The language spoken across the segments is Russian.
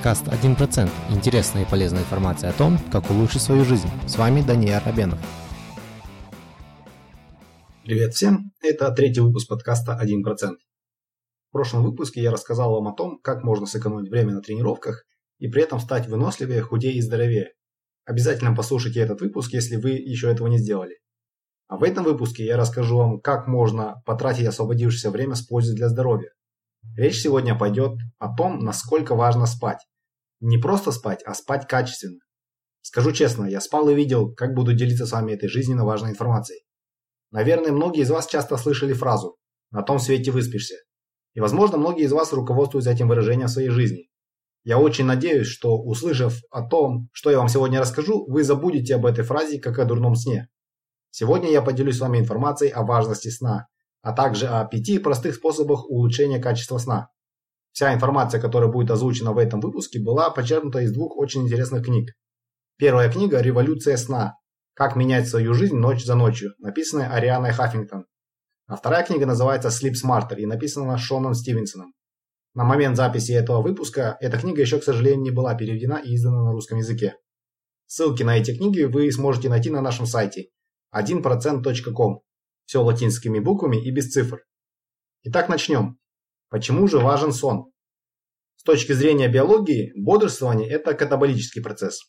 подкаст «1%». Интересная и полезная информация о том, как улучшить свою жизнь. С вами Даниил Рабенов. Привет всем! Это третий выпуск подкаста «1%». В прошлом выпуске я рассказал вам о том, как можно сэкономить время на тренировках и при этом стать выносливее, худее и здоровее. Обязательно послушайте этот выпуск, если вы еще этого не сделали. А в этом выпуске я расскажу вам, как можно потратить освободившееся время с пользой для здоровья. Речь сегодня пойдет о том, насколько важно спать. Не просто спать, а спать качественно. Скажу честно, я спал и видел, как буду делиться с вами этой жизненно важной информацией. Наверное, многие из вас часто слышали фразу «на том свете выспишься». И, возможно, многие из вас руководствуются этим выражением в своей жизни. Я очень надеюсь, что, услышав о том, что я вам сегодня расскажу, вы забудете об этой фразе, как о дурном сне. Сегодня я поделюсь с вами информацией о важности сна, а также о пяти простых способах улучшения качества сна. Вся информация, которая будет озвучена в этом выпуске, была почерпнута из двух очень интересных книг. Первая книга «Революция сна. Как менять свою жизнь ночь за ночью», написанная Арианой Хаффингтон. А вторая книга называется «Sleep Smarter» и написана Шоном Стивенсоном. На момент записи этого выпуска эта книга еще, к сожалению, не была переведена и издана на русском языке. Ссылки на эти книги вы сможете найти на нашем сайте 1%.com все латинскими буквами и без цифр. Итак, начнем. Почему же важен сон? С точки зрения биологии, бодрствование – это катаболический процесс.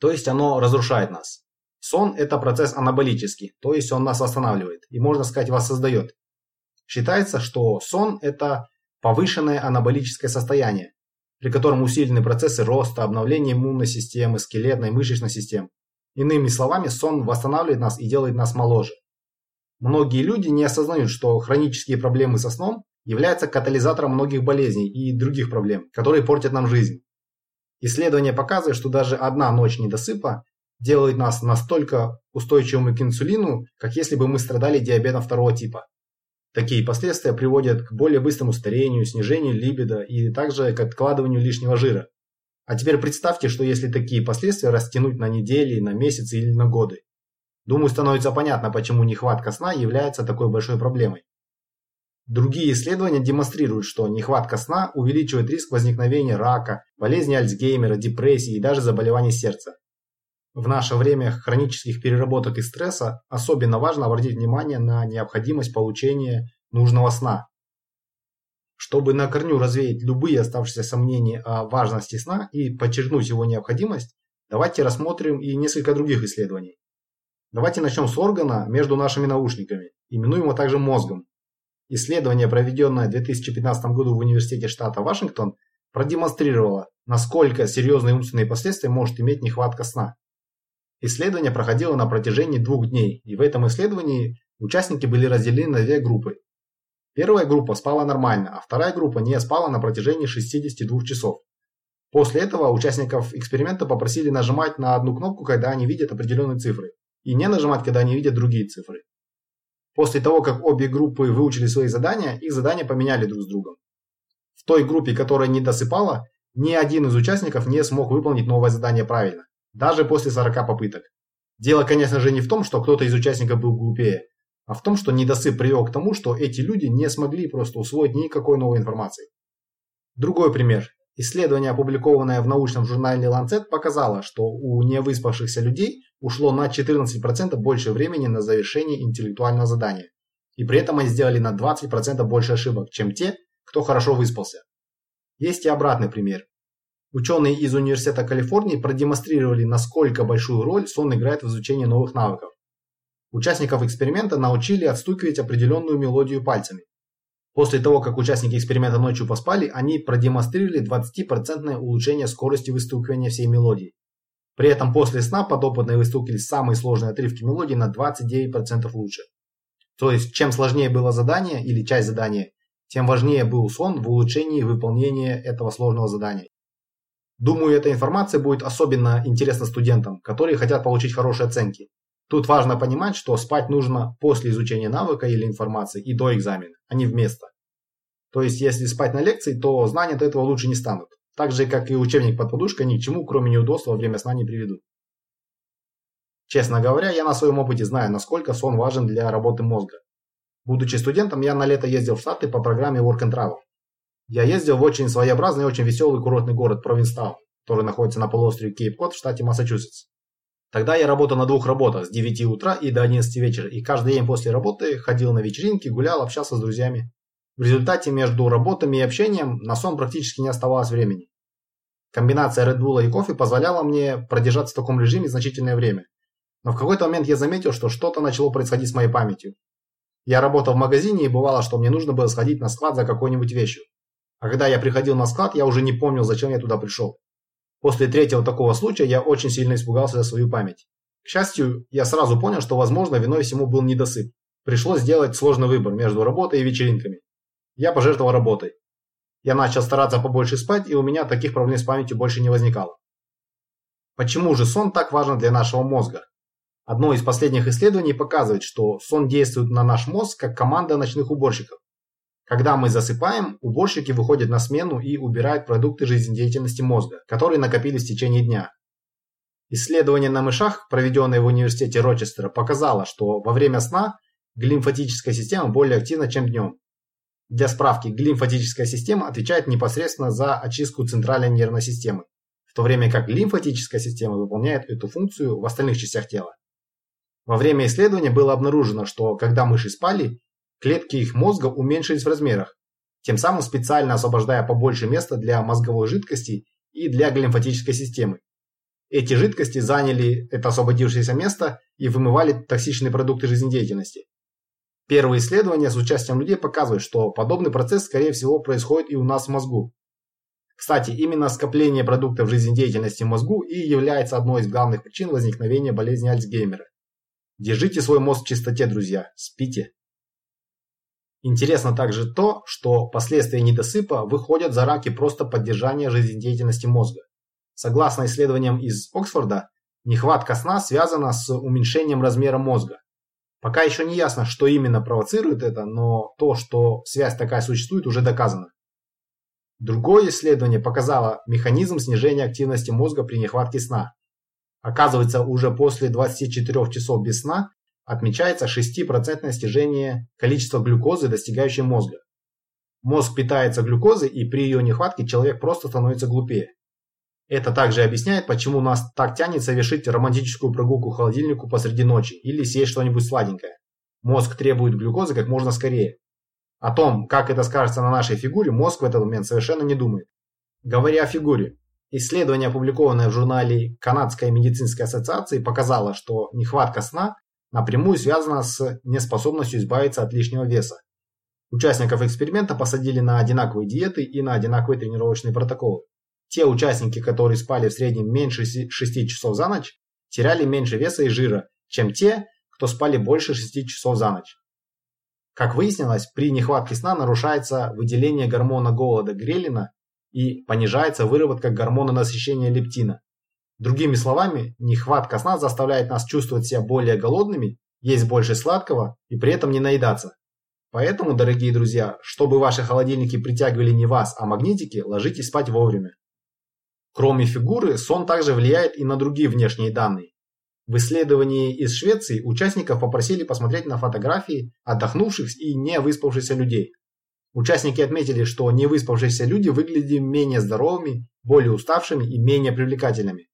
То есть оно разрушает нас. Сон – это процесс анаболический, то есть он нас восстанавливает и, можно сказать, вас создает. Считается, что сон – это повышенное анаболическое состояние, при котором усилены процессы роста, обновления иммунной системы, скелетной, мышечной системы. Иными словами, сон восстанавливает нас и делает нас моложе. Многие люди не осознают, что хронические проблемы со сном являются катализатором многих болезней и других проблем, которые портят нам жизнь. Исследования показывают, что даже одна ночь недосыпа делает нас настолько устойчивыми к инсулину, как если бы мы страдали диабетом второго типа. Такие последствия приводят к более быстрому старению, снижению либидо и также к откладыванию лишнего жира. А теперь представьте, что если такие последствия растянуть на недели, на месяцы или на годы. Думаю, становится понятно, почему нехватка сна является такой большой проблемой. Другие исследования демонстрируют, что нехватка сна увеличивает риск возникновения рака, болезни Альцгеймера, депрессии и даже заболеваний сердца. В наше время хронических переработок и стресса особенно важно обратить внимание на необходимость получения нужного сна. Чтобы на корню развеять любые оставшиеся сомнения о важности сна и подчеркнуть его необходимость, давайте рассмотрим и несколько других исследований. Давайте начнем с органа между нашими наушниками, именуемого также мозгом. Исследование, проведенное в 2015 году в университете штата Вашингтон, продемонстрировало, насколько серьезные умственные последствия может иметь нехватка сна. Исследование проходило на протяжении двух дней, и в этом исследовании участники были разделены на две группы. Первая группа спала нормально, а вторая группа не спала на протяжении 62 часов. После этого участников эксперимента попросили нажимать на одну кнопку, когда они видят определенные цифры и не нажимать, когда они видят другие цифры. После того, как обе группы выучили свои задания, их задания поменяли друг с другом. В той группе, которая не досыпала, ни один из участников не смог выполнить новое задание правильно, даже после 40 попыток. Дело, конечно же, не в том, что кто-то из участников был глупее, а в том, что недосып привел к тому, что эти люди не смогли просто усвоить никакой новой информации. Другой пример. Исследование, опубликованное в научном журнале Lancet, показало, что у невыспавшихся людей ушло на 14% больше времени на завершение интеллектуального задания. И при этом они сделали на 20% больше ошибок, чем те, кто хорошо выспался. Есть и обратный пример. Ученые из Университета Калифорнии продемонстрировали, насколько большую роль сон играет в изучении новых навыков. Участников эксперимента научили отстукивать определенную мелодию пальцами. После того, как участники эксперимента ночью поспали, они продемонстрировали 20% улучшение скорости выстукивания всей мелодии. При этом после сна подопытные выстукивали самые сложные отрывки мелодии на 29% лучше. То есть, чем сложнее было задание или часть задания, тем важнее был сон в улучшении выполнения этого сложного задания. Думаю, эта информация будет особенно интересна студентам, которые хотят получить хорошие оценки. Тут важно понимать, что спать нужно после изучения навыка или информации и до экзамена, а не вместо. То есть, если спать на лекции, то знания от этого лучше не станут. Так же, как и учебник под подушкой, ни к чему, кроме неудобства, во время сна не приведут. Честно говоря, я на своем опыте знаю, насколько сон важен для работы мозга. Будучи студентом, я на лето ездил в Штаты по программе Work and Travel. я ездил в очень своеобразный и очень веселый курортный город Провинстаун, который находится на полуострове Кейп-Кот в штате Массачусетс. Тогда я работал на двух работах с 9 утра и до 11 вечера, и каждый день после работы ходил на вечеринки, гулял, общался с друзьями. В результате между работами и общением на сон практически не оставалось времени. Комбинация Red Bull и кофе позволяла мне продержаться в таком режиме значительное время. Но в какой-то момент я заметил, что что-то начало происходить с моей памятью. Я работал в магазине и бывало, что мне нужно было сходить на склад за какой-нибудь вещью. А когда я приходил на склад, я уже не помнил, зачем я туда пришел. После третьего такого случая я очень сильно испугался за свою память. К счастью, я сразу понял, что, возможно, виной всему был недосып. Пришлось сделать сложный выбор между работой и вечеринками. Я пожертвовал работой. Я начал стараться побольше спать, и у меня таких проблем с памятью больше не возникало. Почему же сон так важен для нашего мозга? Одно из последних исследований показывает, что сон действует на наш мозг как команда ночных уборщиков. Когда мы засыпаем, уборщики выходят на смену и убирают продукты жизнедеятельности мозга, которые накопились в течение дня. Исследование на мышах, проведенное в университете Рочестера, показало, что во время сна глимфатическая система более активна, чем днем. Для справки, глимфатическая система отвечает непосредственно за очистку центральной нервной системы, в то время как лимфатическая система выполняет эту функцию в остальных частях тела. Во время исследования было обнаружено, что когда мыши спали, клетки их мозга уменьшились в размерах, тем самым специально освобождая побольше места для мозговой жидкости и для глимфатической системы. Эти жидкости заняли это освободившееся место и вымывали токсичные продукты жизнедеятельности. Первые исследования с участием людей показывают, что подобный процесс, скорее всего, происходит и у нас в мозгу. Кстати, именно скопление продуктов жизнедеятельности в мозгу и является одной из главных причин возникновения болезни Альцгеймера. Держите свой мозг в чистоте, друзья, спите. Интересно также то, что последствия недосыпа выходят за рамки просто поддержания жизнедеятельности мозга. Согласно исследованиям из Оксфорда, нехватка сна связана с уменьшением размера мозга. Пока еще не ясно, что именно провоцирует это, но то, что связь такая существует, уже доказано. Другое исследование показало механизм снижения активности мозга при нехватке сна. Оказывается, уже после 24 часов без сна отмечается 6% снижение количества глюкозы, достигающей мозга. Мозг питается глюкозой, и при ее нехватке человек просто становится глупее. Это также объясняет, почему нас так тянет совершить романтическую прогулку к холодильнику посреди ночи или съесть что-нибудь сладенькое. Мозг требует глюкозы как можно скорее. О том, как это скажется на нашей фигуре, мозг в этот момент совершенно не думает. Говоря о фигуре, исследование, опубликованное в журнале Канадской медицинской ассоциации, показало, что нехватка сна напрямую связана с неспособностью избавиться от лишнего веса. Участников эксперимента посадили на одинаковые диеты и на одинаковые тренировочные протоколы. Те участники, которые спали в среднем меньше 6 часов за ночь, теряли меньше веса и жира, чем те, кто спали больше 6 часов за ночь. Как выяснилось, при нехватке сна нарушается выделение гормона голода грелина и понижается выработка гормона насыщения лептина. Другими словами, нехватка сна заставляет нас чувствовать себя более голодными, есть больше сладкого и при этом не наедаться. Поэтому, дорогие друзья, чтобы ваши холодильники притягивали не вас, а магнитики, ложитесь спать вовремя. Кроме фигуры, сон также влияет и на другие внешние данные. В исследовании из Швеции участников попросили посмотреть на фотографии отдохнувших и не выспавшихся людей. Участники отметили, что невыспавшиеся люди выглядели менее здоровыми, более уставшими и менее привлекательными.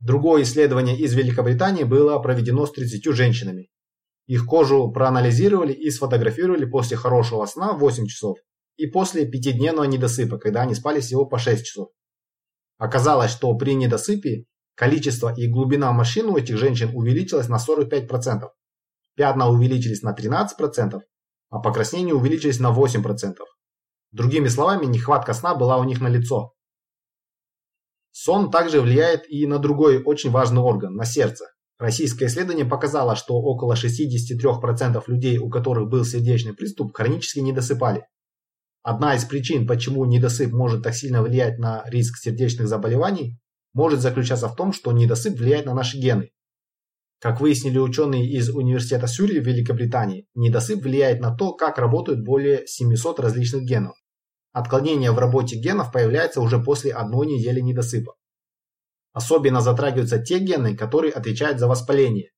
Другое исследование из Великобритании было проведено с 30 женщинами. Их кожу проанализировали и сфотографировали после хорошего сна 8 часов и после пятидневного недосыпа, когда они спали всего по 6 часов. Оказалось, что при недосыпе количество и глубина морщин у этих женщин увеличилось на 45%. Пятна увеличились на 13%, а покраснения увеличились на 8%. Другими словами, нехватка сна была у них на лицо. Сон также влияет и на другой очень важный орган, на сердце. Российское исследование показало, что около 63% людей, у которых был сердечный приступ, хронически не досыпали. Одна из причин, почему недосып может так сильно влиять на риск сердечных заболеваний, может заключаться в том, что недосып влияет на наши гены. Как выяснили ученые из Университета Сюри в Великобритании, недосып влияет на то, как работают более 700 различных генов. Отклонение в работе генов появляется уже после одной недели недосыпа. Особенно затрагиваются те гены, которые отвечают за воспаление.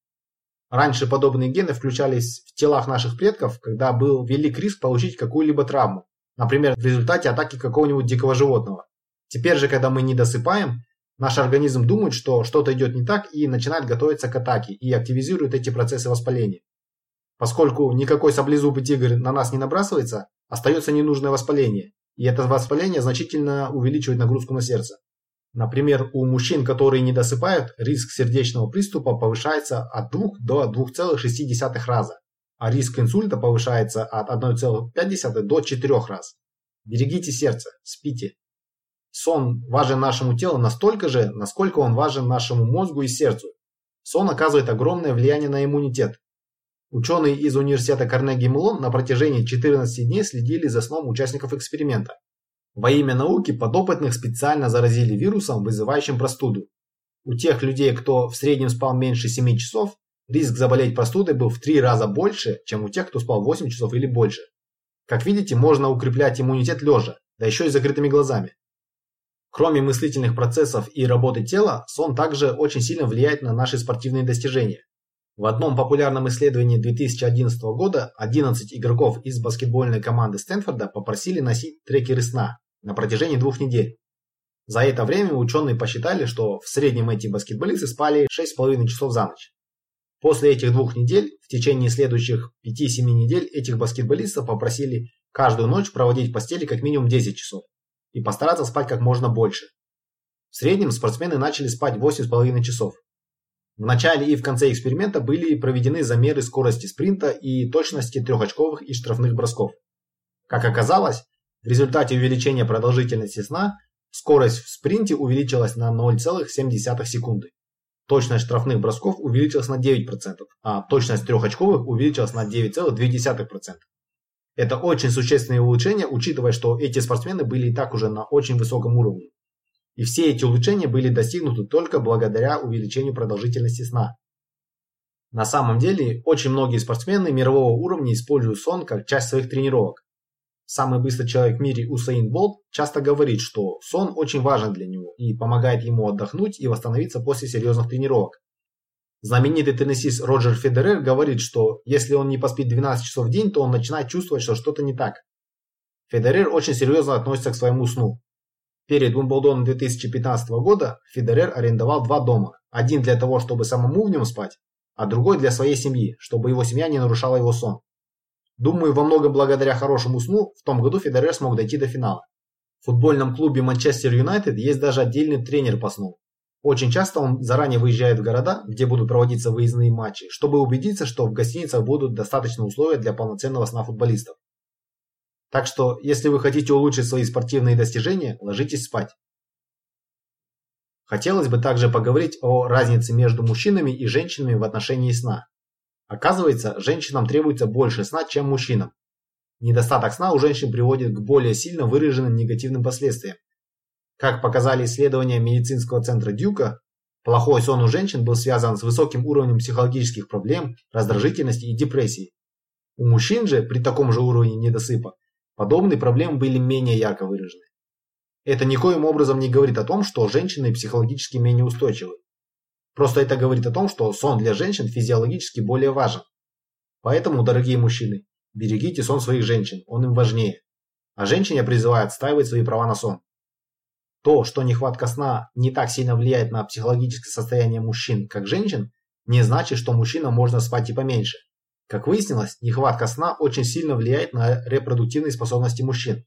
Раньше подобные гены включались в телах наших предков, когда был велик риск получить какую-либо травму Например, в результате атаки какого-нибудь дикого животного. Теперь же, когда мы не досыпаем, наш организм думает, что что-то идет не так и начинает готовиться к атаке и активизирует эти процессы воспаления. Поскольку никакой саблезубый тигр на нас не набрасывается, остается ненужное воспаление, и это воспаление значительно увеличивает нагрузку на сердце. Например, у мужчин, которые не досыпают, риск сердечного приступа повышается от 2 до 2,6 раза, а риск инсульта повышается от 1,5 до 4 раз. Берегите сердце, спите. Сон важен нашему телу настолько же, насколько он важен нашему мозгу и сердцу. Сон оказывает огромное влияние на иммунитет, Ученые из университета Карнеги Мелон на протяжении 14 дней следили за сном участников эксперимента. Во имя науки подопытных специально заразили вирусом, вызывающим простуду. У тех людей, кто в среднем спал меньше 7 часов, риск заболеть простудой был в 3 раза больше, чем у тех, кто спал 8 часов или больше. Как видите, можно укреплять иммунитет лежа, да еще и закрытыми глазами. Кроме мыслительных процессов и работы тела, сон также очень сильно влияет на наши спортивные достижения. В одном популярном исследовании 2011 года 11 игроков из баскетбольной команды Стэнфорда попросили носить трекеры сна на протяжении двух недель. За это время ученые посчитали, что в среднем эти баскетболисты спали 6,5 часов за ночь. После этих двух недель, в течение следующих 5-7 недель, этих баскетболистов попросили каждую ночь проводить в постели как минимум 10 часов и постараться спать как можно больше. В среднем спортсмены начали спать 8,5 часов, в начале и в конце эксперимента были проведены замеры скорости спринта и точности трехочковых и штрафных бросков. Как оказалось, в результате увеличения продолжительности сна скорость в спринте увеличилась на 0,7 секунды. Точность штрафных бросков увеличилась на 9%, а точность трехочковых увеличилась на 9,2%. Это очень существенное улучшение, учитывая, что эти спортсмены были и так уже на очень высоком уровне. И все эти улучшения были достигнуты только благодаря увеличению продолжительности сна. На самом деле, очень многие спортсмены мирового уровня используют сон как часть своих тренировок. Самый быстрый человек в мире Усейн Болт часто говорит, что сон очень важен для него и помогает ему отдохнуть и восстановиться после серьезных тренировок. Знаменитый теннисист Роджер Федерер говорит, что если он не поспит 12 часов в день, то он начинает чувствовать, что что-то не так. Федерер очень серьезно относится к своему сну. Перед Уимблдоном 2015 года Федерер арендовал два дома. Один для того, чтобы самому в нем спать, а другой для своей семьи, чтобы его семья не нарушала его сон. Думаю, во многом благодаря хорошему сну в том году Федерер смог дойти до финала. В футбольном клубе Манчестер Юнайтед есть даже отдельный тренер по сну. Очень часто он заранее выезжает в города, где будут проводиться выездные матчи, чтобы убедиться, что в гостиницах будут достаточно условия для полноценного сна футболистов. Так что, если вы хотите улучшить свои спортивные достижения, ложитесь спать. Хотелось бы также поговорить о разнице между мужчинами и женщинами в отношении сна. Оказывается, женщинам требуется больше сна, чем мужчинам. Недостаток сна у женщин приводит к более сильно выраженным негативным последствиям. Как показали исследования медицинского центра Дюка, плохой сон у женщин был связан с высоким уровнем психологических проблем, раздражительности и депрессии. У мужчин же при таком же уровне недосыпа Подобные проблемы были менее ярко выражены. Это никоим образом не говорит о том, что женщины психологически менее устойчивы. Просто это говорит о том, что сон для женщин физиологически более важен. Поэтому, дорогие мужчины, берегите сон своих женщин, он им важнее. А женщин я призываю отстаивать свои права на сон. То, что нехватка сна не так сильно влияет на психологическое состояние мужчин, как женщин, не значит, что мужчинам можно спать и поменьше. Как выяснилось, нехватка сна очень сильно влияет на репродуктивные способности мужчин.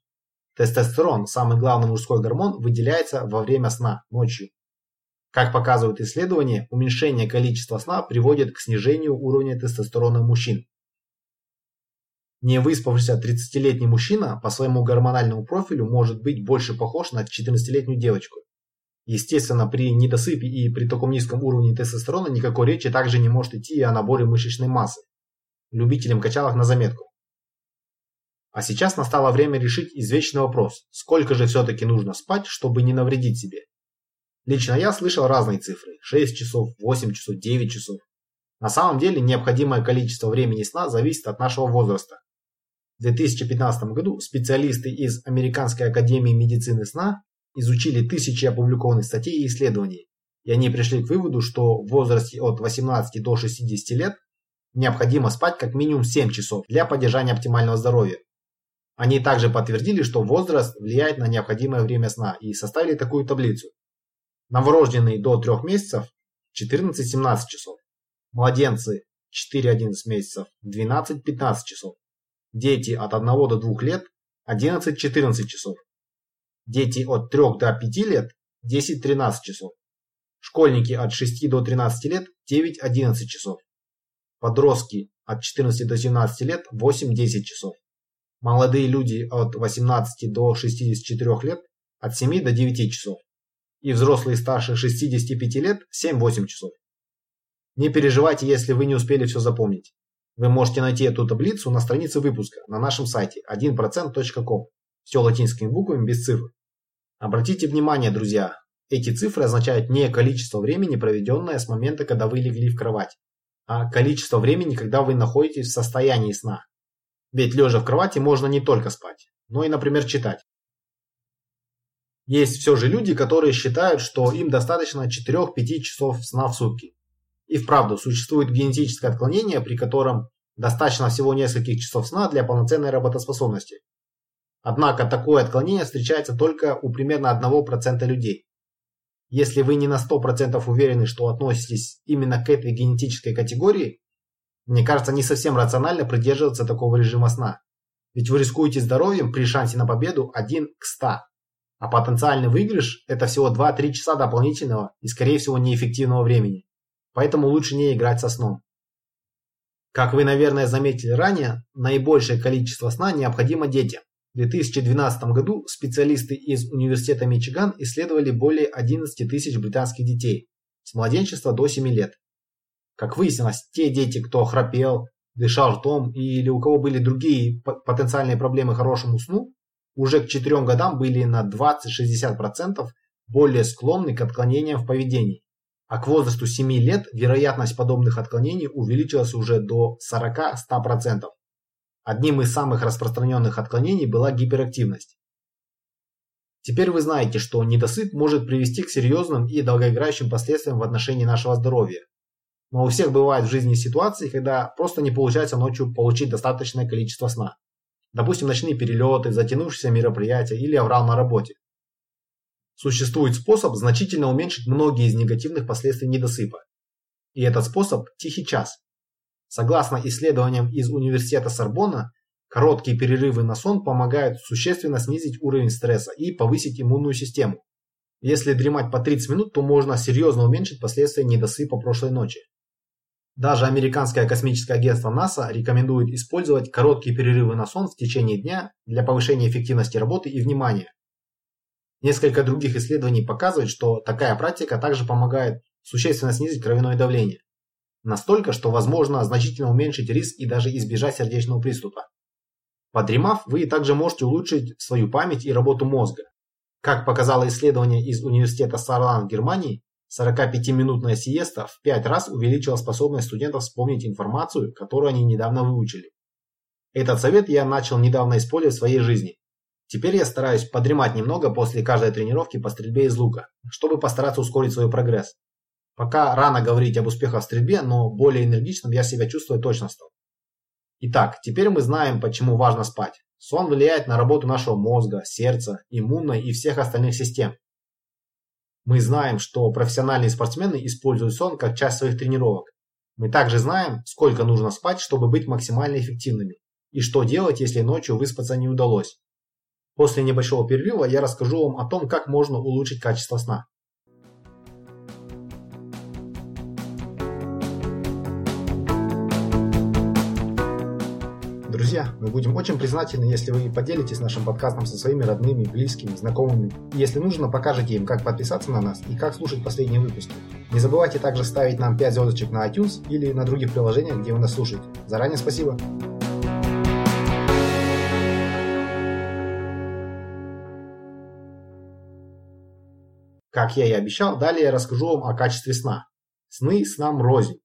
Тестостерон, самый главный мужской гормон, выделяется во время сна, ночью. Как показывают исследования, уменьшение количества сна приводит к снижению уровня тестостерона мужчин. Не выспавшийся 30-летний мужчина по своему гормональному профилю может быть больше похож на 14-летнюю девочку. Естественно, при недосыпе и при таком низком уровне тестостерона никакой речи также не может идти о наборе мышечной массы любителям качалок на заметку. А сейчас настало время решить извечный вопрос, сколько же все-таки нужно спать, чтобы не навредить себе. Лично я слышал разные цифры, 6 часов, 8 часов, 9 часов. На самом деле необходимое количество времени сна зависит от нашего возраста. В 2015 году специалисты из Американской академии медицины сна изучили тысячи опубликованных статей и исследований, и они пришли к выводу, что в возрасте от 18 до 60 лет необходимо спать как минимум 7 часов для поддержания оптимального здоровья. Они также подтвердили, что возраст влияет на необходимое время сна и составили такую таблицу. Новорожденные до 3 месяцев 14-17 часов. Младенцы 4-11 месяцев 12-15 часов. Дети от 1 до 2 лет 11-14 часов. Дети от 3 до 5 лет 10-13 часов. Школьники от 6 до 13 лет 9-11 часов. Подростки от 14 до 17 лет 8-10 часов. Молодые люди от 18 до 64 лет от 7 до 9 часов. И взрослые старше 65 лет 7-8 часов. Не переживайте, если вы не успели все запомнить. Вы можете найти эту таблицу на странице выпуска на нашем сайте 1%.com. Все латинскими буквами без цифр. Обратите внимание, друзья, эти цифры означают не количество времени, проведенное с момента, когда вы легли в кровать, а количество времени, когда вы находитесь в состоянии сна. Ведь лежа в кровати можно не только спать, но и, например, читать. Есть все же люди, которые считают, что им достаточно 4-5 часов сна в сутки. И вправду, существует генетическое отклонение, при котором достаточно всего нескольких часов сна для полноценной работоспособности. Однако такое отклонение встречается только у примерно 1% людей. Если вы не на 100% уверены, что относитесь именно к этой генетической категории, мне кажется не совсем рационально придерживаться такого режима сна. Ведь вы рискуете здоровьем при шансе на победу 1 к 100. А потенциальный выигрыш – это всего 2-3 часа дополнительного и, скорее всего, неэффективного времени. Поэтому лучше не играть со сном. Как вы, наверное, заметили ранее, наибольшее количество сна необходимо детям. В 2012 году специалисты из Университета Мичиган исследовали более 11 тысяч британских детей с младенчества до 7 лет. Как выяснилось, те дети, кто храпел, дышал ртом или у кого были другие потенциальные проблемы хорошему сну, уже к 4 годам были на 20-60% более склонны к отклонениям в поведении а к возрасту 7 лет вероятность подобных отклонений увеличилась уже до 40-100%. Одним из самых распространенных отклонений была гиперактивность. Теперь вы знаете, что недосып может привести к серьезным и долгоиграющим последствиям в отношении нашего здоровья. Но у всех бывают в жизни ситуации, когда просто не получается ночью получить достаточное количество сна. Допустим, ночные перелеты, затянувшиеся мероприятия или аврал на работе. Существует способ значительно уменьшить многие из негативных последствий недосыпа. И этот способ – тихий час. Согласно исследованиям из университета Сорбонна, короткие перерывы на сон помогают существенно снизить уровень стресса и повысить иммунную систему. Если дремать по 30 минут, то можно серьезно уменьшить последствия недосыпа прошлой ночи. Даже американское космическое агентство НАСА рекомендует использовать короткие перерывы на сон в течение дня для повышения эффективности работы и внимания. Несколько других исследований показывают, что такая практика также помогает существенно снизить кровяное давление. Настолько, что возможно значительно уменьшить риск и даже избежать сердечного приступа. Подремав, вы также можете улучшить свою память и работу мозга. Как показало исследование из университета Сарлан в Германии, 45-минутная сиеста в 5 раз увеличила способность студентов вспомнить информацию, которую они недавно выучили. Этот совет я начал недавно использовать в своей жизни. Теперь я стараюсь подремать немного после каждой тренировки по стрельбе из лука, чтобы постараться ускорить свой прогресс. Пока рано говорить об успехах в стрельбе, но более энергичным я себя чувствую точно стал. Итак, теперь мы знаем, почему важно спать. Сон влияет на работу нашего мозга, сердца, иммунной и всех остальных систем. Мы знаем, что профессиональные спортсмены используют сон как часть своих тренировок. Мы также знаем, сколько нужно спать, чтобы быть максимально эффективными, и что делать, если ночью выспаться не удалось. После небольшого перерыва я расскажу вам о том, как можно улучшить качество сна. Друзья, мы будем очень признательны, если вы поделитесь нашим подкастом со своими родными, близкими, знакомыми. Если нужно, покажете им, как подписаться на нас и как слушать последние выпуски. Не забывайте также ставить нам 5 звездочек на iTunes или на других приложениях, где вы нас слушаете. Заранее спасибо. Как я и обещал, далее я расскажу вам о качестве сна. Сны снам рознь.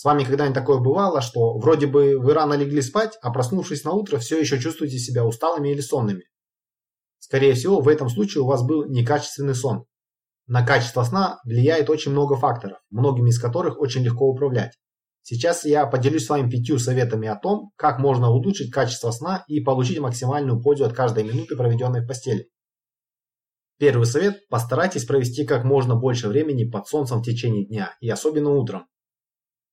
С вами когда-нибудь такое бывало, что вроде бы вы рано легли спать, а проснувшись на утро все еще чувствуете себя усталыми или сонными? Скорее всего, в этом случае у вас был некачественный сон. На качество сна влияет очень много факторов, многими из которых очень легко управлять. Сейчас я поделюсь с вами пятью советами о том, как можно улучшить качество сна и получить максимальную пользу от каждой минуты, проведенной в постели. Первый совет – постарайтесь провести как можно больше времени под солнцем в течение дня и особенно утром.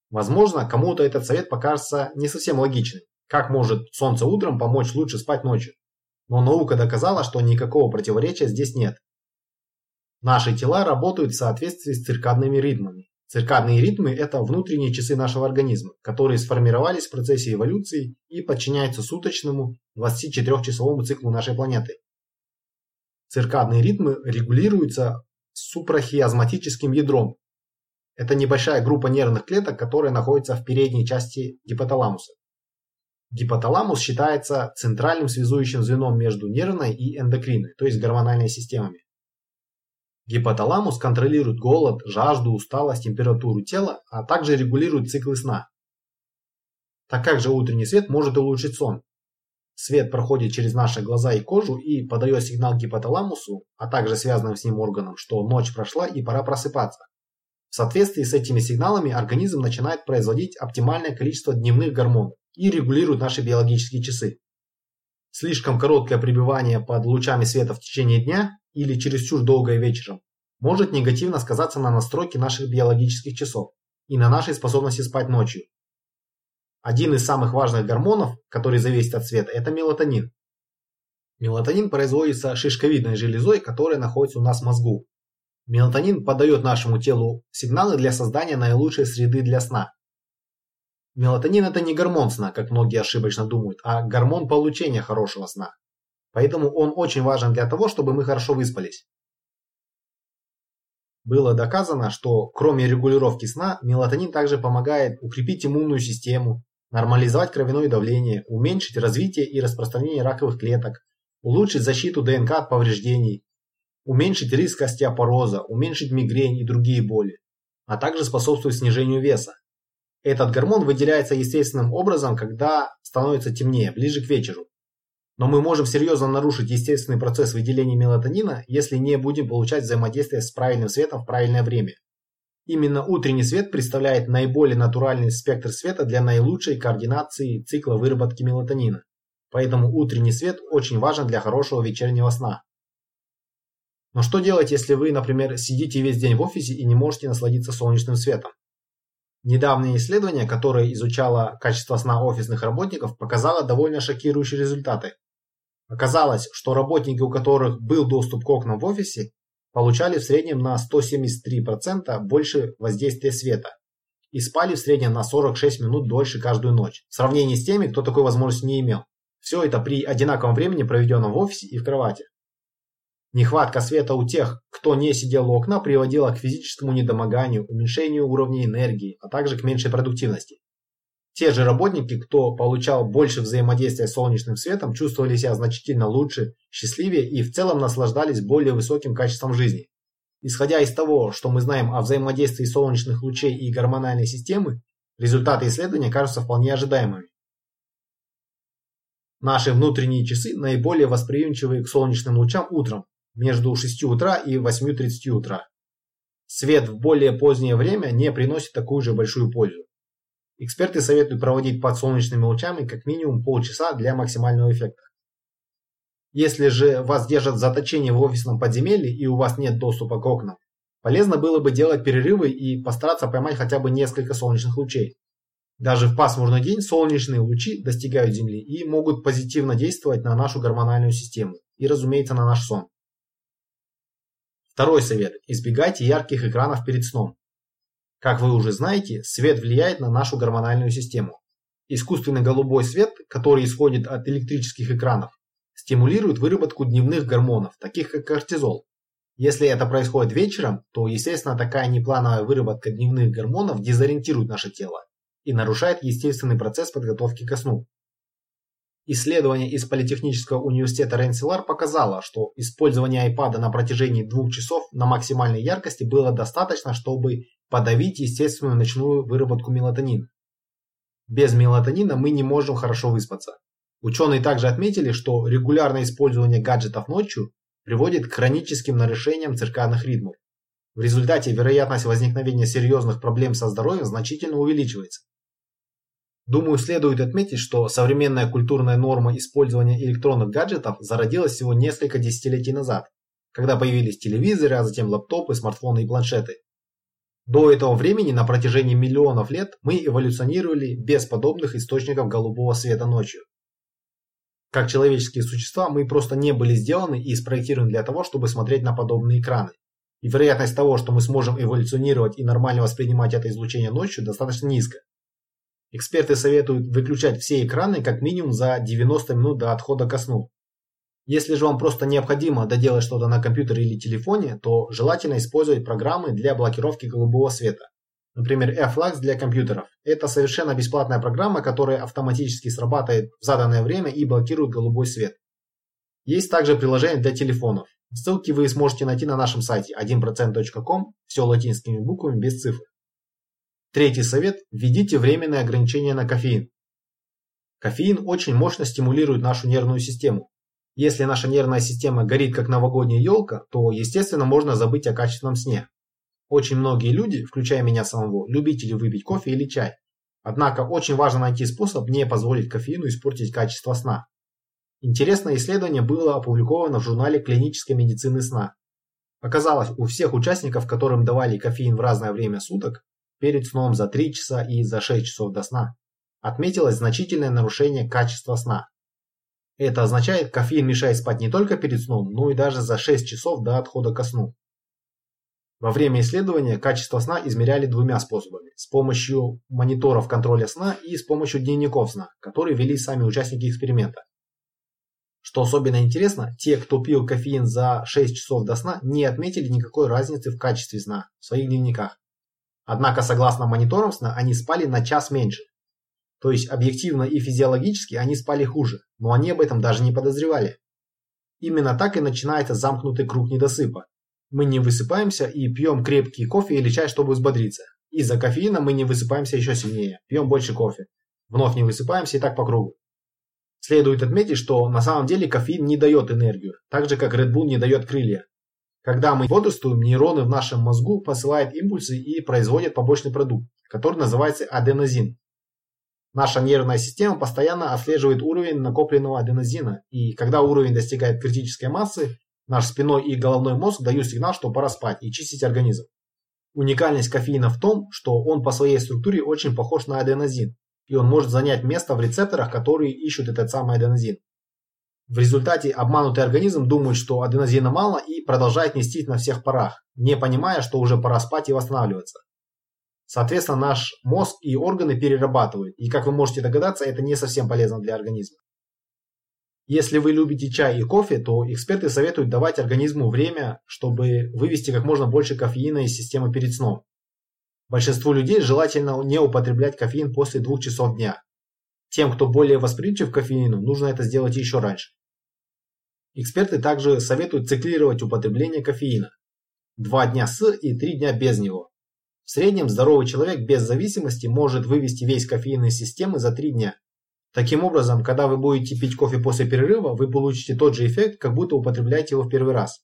Возможно, кому-то этот совет покажется не совсем логичным. Как может солнце утром помочь лучше спать ночью? Но наука доказала, что никакого противоречия здесь нет. Наши тела работают в соответствии с циркадными ритмами. Циркадные ритмы – это внутренние часы нашего организма, которые сформировались в процессе эволюции и подчиняются суточному 24-часовому циклу нашей планеты. Циркадные ритмы регулируются супрахиазматическим ядром. Это небольшая группа нервных клеток, которая находится в передней части гипоталамуса. Гипоталамус считается центральным связующим звеном между нервной и эндокринной, то есть гормональной системами. Гипоталамус контролирует голод, жажду, усталость, температуру тела, а также регулирует циклы сна. Так как же утренний свет может улучшить сон? Свет проходит через наши глаза и кожу и подает сигнал гипоталамусу, а также связанным с ним органам, что ночь прошла и пора просыпаться. В соответствии с этими сигналами организм начинает производить оптимальное количество дневных гормонов и регулирует наши биологические часы. Слишком короткое пребывание под лучами света в течение дня или чересчур долгое вечером может негативно сказаться на настройке наших биологических часов и на нашей способности спать ночью. Один из самых важных гормонов, который зависит от света, это мелатонин. Мелатонин производится шишковидной железой, которая находится у нас в мозгу. Мелатонин подает нашему телу сигналы для создания наилучшей среды для сна. Мелатонин это не гормон сна, как многие ошибочно думают, а гормон получения хорошего сна. Поэтому он очень важен для того, чтобы мы хорошо выспались. Было доказано, что кроме регулировки сна, мелатонин также помогает укрепить иммунную систему, нормализовать кровяное давление, уменьшить развитие и распространение раковых клеток, улучшить защиту ДНК от повреждений, уменьшить риск остеопороза, уменьшить мигрень и другие боли, а также способствует снижению веса. Этот гормон выделяется естественным образом, когда становится темнее, ближе к вечеру. Но мы можем серьезно нарушить естественный процесс выделения мелатонина, если не будем получать взаимодействие с правильным светом в правильное время. Именно утренний свет представляет наиболее натуральный спектр света для наилучшей координации цикла выработки мелатонина. Поэтому утренний свет очень важен для хорошего вечернего сна. Но что делать, если вы, например, сидите весь день в офисе и не можете насладиться солнечным светом? Недавнее исследование, которое изучало качество сна офисных работников, показало довольно шокирующие результаты. Оказалось, что работники, у которых был доступ к окнам в офисе, получали в среднем на 173% больше воздействия света и спали в среднем на 46 минут дольше каждую ночь, в сравнении с теми, кто такой возможности не имел. Все это при одинаковом времени, проведенном в офисе и в кровати. Нехватка света у тех, кто не сидел у окна, приводила к физическому недомоганию, уменьшению уровня энергии, а также к меньшей продуктивности. Те же работники, кто получал больше взаимодействия с солнечным светом, чувствовали себя значительно лучше, счастливее и в целом наслаждались более высоким качеством жизни. Исходя из того, что мы знаем о взаимодействии солнечных лучей и гормональной системы, результаты исследования кажутся вполне ожидаемыми. Наши внутренние часы наиболее восприимчивы к солнечным лучам утром, между 6 утра и 8.30 утра. Свет в более позднее время не приносит такую же большую пользу. Эксперты советуют проводить под солнечными лучами как минимум полчаса для максимального эффекта. Если же вас держат заточение в офисном подземелье и у вас нет доступа к окнам, полезно было бы делать перерывы и постараться поймать хотя бы несколько солнечных лучей. Даже в пасмурный день солнечные лучи достигают Земли и могут позитивно действовать на нашу гормональную систему и, разумеется, на наш сон. Второй совет. Избегайте ярких экранов перед сном. Как вы уже знаете, свет влияет на нашу гормональную систему. Искусственный голубой свет, который исходит от электрических экранов, стимулирует выработку дневных гормонов, таких как кортизол. Если это происходит вечером, то, естественно, такая неплановая выработка дневных гормонов дезориентирует наше тело и нарушает естественный процесс подготовки ко сну. Исследование из Политехнического университета Ренсилар показало, что использование iPad на протяжении двух часов на максимальной яркости было достаточно, чтобы подавить естественную ночную выработку мелатонина. Без мелатонина мы не можем хорошо выспаться. Ученые также отметили, что регулярное использование гаджетов ночью приводит к хроническим нарушениям циркадных ритмов. В результате вероятность возникновения серьезных проблем со здоровьем значительно увеличивается. Думаю, следует отметить, что современная культурная норма использования электронных гаджетов зародилась всего несколько десятилетий назад, когда появились телевизоры, а затем лаптопы, смартфоны и планшеты. До этого времени на протяжении миллионов лет мы эволюционировали без подобных источников голубого света ночью. Как человеческие существа мы просто не были сделаны и спроектированы для того, чтобы смотреть на подобные экраны. И вероятность того, что мы сможем эволюционировать и нормально воспринимать это излучение ночью, достаточно низкая. Эксперты советуют выключать все экраны как минимум за 90 минут до отхода ко сну. Если же вам просто необходимо доделать что-то на компьютере или телефоне, то желательно использовать программы для блокировки голубого света. Например, Flax для компьютеров. Это совершенно бесплатная программа, которая автоматически срабатывает в заданное время и блокирует голубой свет. Есть также приложение для телефонов. Ссылки вы сможете найти на нашем сайте 1%.com, все латинскими буквами без цифр. Третий совет – введите временное ограничение на кофеин. Кофеин очень мощно стимулирует нашу нервную систему. Если наша нервная система горит как новогодняя елка, то, естественно, можно забыть о качественном сне. Очень многие люди, включая меня самого, любители выпить кофе или чай. Однако очень важно найти способ не позволить кофеину испортить качество сна. Интересное исследование было опубликовано в журнале клинической медицины сна. Оказалось, у всех участников, которым давали кофеин в разное время суток, перед сном за 3 часа и за 6 часов до сна, отметилось значительное нарушение качества сна. Это означает, кофеин мешает спать не только перед сном, но и даже за 6 часов до отхода ко сну. Во время исследования качество сна измеряли двумя способами. С помощью мониторов контроля сна и с помощью дневников сна, которые вели сами участники эксперимента. Что особенно интересно, те, кто пил кофеин за 6 часов до сна, не отметили никакой разницы в качестве сна в своих дневниках. Однако, согласно мониторам сна, они спали на час меньше. То есть объективно и физиологически они спали хуже, но они об этом даже не подозревали. Именно так и начинается замкнутый круг недосыпа. Мы не высыпаемся и пьем крепкий кофе или чай, чтобы взбодриться. Из-за кофеина мы не высыпаемся еще сильнее, пьем больше кофе. Вновь не высыпаемся и так по кругу. Следует отметить, что на самом деле кофеин не дает энергию, так же как Red Bull не дает крылья. Когда мы бодрствуем, нейроны в нашем мозгу посылают импульсы и производят побочный продукт, который называется аденозин. Наша нервная система постоянно отслеживает уровень накопленного аденозина, и когда уровень достигает критической массы, наш спиной и головной мозг дают сигнал, что пора спать и чистить организм. Уникальность кофеина в том, что он по своей структуре очень похож на аденозин, и он может занять место в рецепторах, которые ищут этот самый аденозин. В результате обманутый организм думает, что аденозина мало и продолжает нестись на всех парах, не понимая, что уже пора спать и восстанавливаться. Соответственно, наш мозг и органы перерабатывают, и как вы можете догадаться, это не совсем полезно для организма. Если вы любите чай и кофе, то эксперты советуют давать организму время, чтобы вывести как можно больше кофеина из системы перед сном. Большинству людей желательно не употреблять кофеин после двух часов дня. Тем, кто более восприимчив к кофеину, нужно это сделать еще раньше. Эксперты также советуют циклировать употребление кофеина. Два дня с и три дня без него. В среднем здоровый человек без зависимости может вывести весь кофеин из системы за три дня. Таким образом, когда вы будете пить кофе после перерыва, вы получите тот же эффект, как будто употребляете его в первый раз.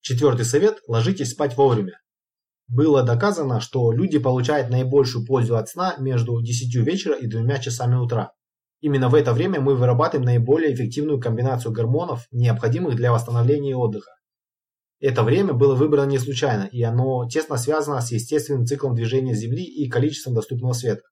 Четвертый совет – ложитесь спать вовремя. Было доказано, что люди получают наибольшую пользу от сна между 10 вечера и 2 часами утра. Именно в это время мы вырабатываем наиболее эффективную комбинацию гормонов, необходимых для восстановления и отдыха. Это время было выбрано не случайно, и оно тесно связано с естественным циклом движения Земли и количеством доступного света.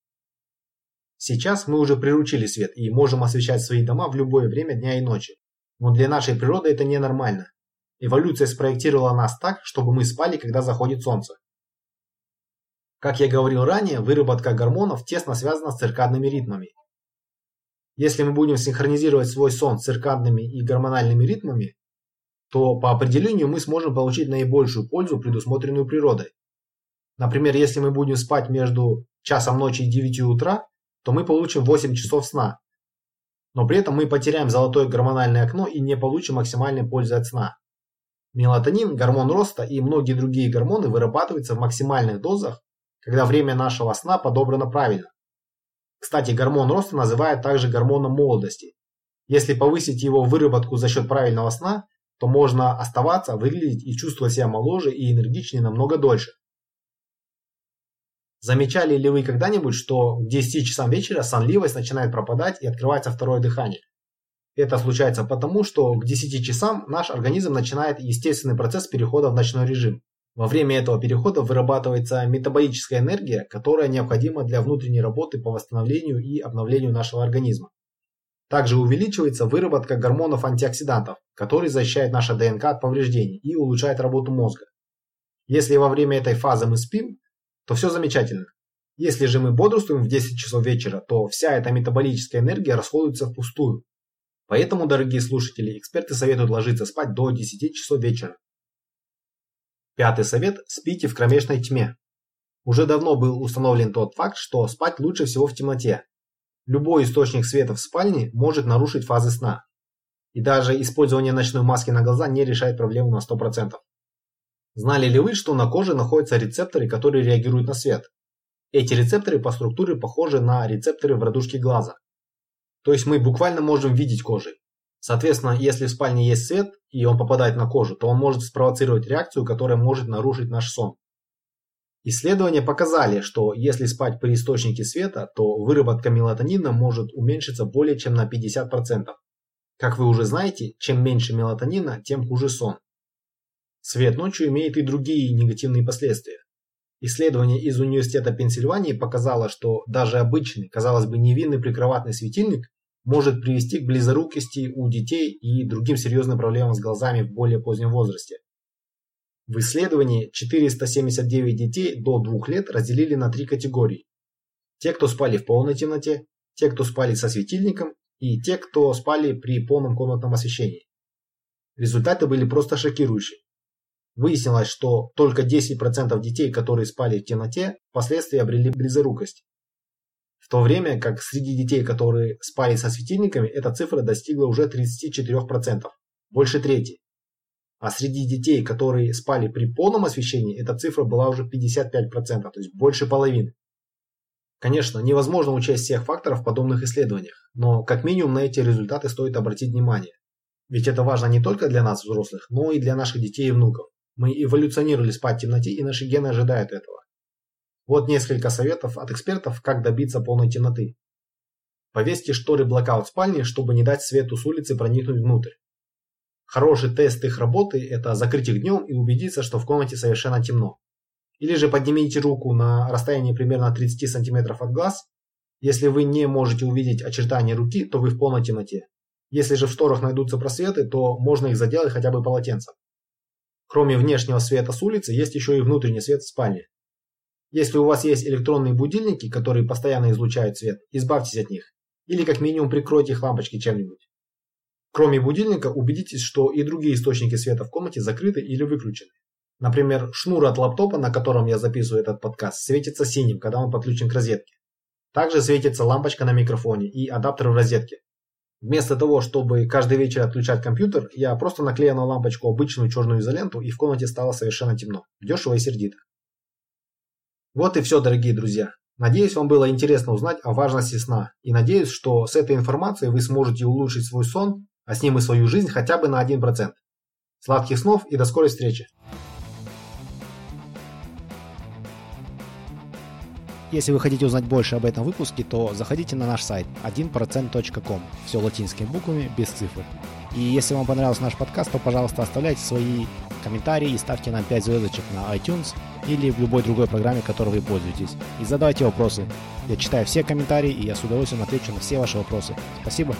Сейчас мы уже приручили свет и можем освещать свои дома в любое время дня и ночи. Но для нашей природы это ненормально. Эволюция спроектировала нас так, чтобы мы спали, когда заходит солнце. Как я говорил ранее, выработка гормонов тесно связана с циркадными ритмами. Если мы будем синхронизировать свой сон с циркадными и гормональными ритмами, то по определению мы сможем получить наибольшую пользу, предусмотренную природой. Например, если мы будем спать между часом ночи и 9 утра, то мы получим 8 часов сна. Но при этом мы потеряем золотое гормональное окно и не получим максимальной пользы от сна. Мелатонин, гормон роста и многие другие гормоны вырабатываются в максимальных дозах, когда время нашего сна подобрано правильно. Кстати, гормон роста называют также гормоном молодости. Если повысить его выработку за счет правильного сна, то можно оставаться, выглядеть и чувствовать себя моложе и энергичнее намного дольше. Замечали ли вы когда-нибудь, что к 10 часам вечера сонливость начинает пропадать и открывается второе дыхание? Это случается потому, что к 10 часам наш организм начинает естественный процесс перехода в ночной режим. Во время этого перехода вырабатывается метаболическая энергия, которая необходима для внутренней работы по восстановлению и обновлению нашего организма. Также увеличивается выработка гормонов антиоксидантов, которые защищают наше ДНК от повреждений и улучшают работу мозга. Если во время этой фазы мы спим, то все замечательно. Если же мы бодрствуем в 10 часов вечера, то вся эта метаболическая энергия расходуется впустую. Поэтому, дорогие слушатели, эксперты советуют ложиться спать до 10 часов вечера. Пятый совет – спите в кромешной тьме. Уже давно был установлен тот факт, что спать лучше всего в темноте. Любой источник света в спальне может нарушить фазы сна. И даже использование ночной маски на глаза не решает проблему на 100%. Знали ли вы, что на коже находятся рецепторы, которые реагируют на свет? Эти рецепторы по структуре похожи на рецепторы в радужке глаза. То есть мы буквально можем видеть кожей. Соответственно, если в спальне есть свет и он попадает на кожу, то он может спровоцировать реакцию, которая может нарушить наш сон. Исследования показали, что если спать при источнике света, то выработка мелатонина может уменьшиться более чем на 50%. Как вы уже знаете, чем меньше мелатонина, тем хуже сон. Свет ночью имеет и другие негативные последствия. Исследование из Университета Пенсильвании показало, что даже обычный, казалось бы, невинный прикроватный светильник может привести к близорукости у детей и другим серьезным проблемам с глазами в более позднем возрасте. В исследовании 479 детей до 2 лет разделили на три категории. Те, кто спали в полной темноте, те, кто спали со светильником и те, кто спали при полном комнатном освещении. Результаты были просто шокирующие. Выяснилось, что только 10% детей, которые спали в темноте, впоследствии обрели близорукость. В то время как среди детей, которые спали со светильниками, эта цифра достигла уже 34%, больше трети. А среди детей, которые спали при полном освещении, эта цифра была уже 55%, то есть больше половины. Конечно, невозможно учесть всех факторов в подобных исследованиях, но как минимум на эти результаты стоит обратить внимание. Ведь это важно не только для нас, взрослых, но и для наших детей и внуков. Мы эволюционировали спать в темноте, и наши гены ожидают этого. Вот несколько советов от экспертов, как добиться полной темноты. Повесьте шторы блокаут в спальне, чтобы не дать свету с улицы проникнуть внутрь. Хороший тест их работы – это закрыть их днем и убедиться, что в комнате совершенно темно. Или же поднимите руку на расстоянии примерно 30 см от глаз. Если вы не можете увидеть очертания руки, то вы в полной темноте. Если же в шторах найдутся просветы, то можно их заделать хотя бы полотенцем. Кроме внешнего света с улицы, есть еще и внутренний свет в спальне. Если у вас есть электронные будильники, которые постоянно излучают свет, избавьтесь от них. Или как минимум прикройте их лампочки чем-нибудь. Кроме будильника, убедитесь, что и другие источники света в комнате закрыты или выключены. Например, шнур от лаптопа, на котором я записываю этот подкаст, светится синим, когда он подключен к розетке. Также светится лампочка на микрофоне и адаптер в розетке. Вместо того, чтобы каждый вечер отключать компьютер, я просто наклеил на лампочку обычную черную изоленту и в комнате стало совершенно темно, дешево и сердито. Вот и все, дорогие друзья. Надеюсь, вам было интересно узнать о важности сна. И надеюсь, что с этой информацией вы сможете улучшить свой сон, а с ним и свою жизнь хотя бы на 1%. Сладких снов и до скорой встречи! Если вы хотите узнать больше об этом выпуске, то заходите на наш сайт 1%.com. Все латинскими буквами, без цифр. И если вам понравился наш подкаст, то, пожалуйста, оставляйте свои комментарии и ставьте нам 5 звездочек на iTunes или в любой другой программе, которой вы пользуетесь. И задавайте вопросы. Я читаю все комментарии, и я с удовольствием отвечу на все ваши вопросы. Спасибо.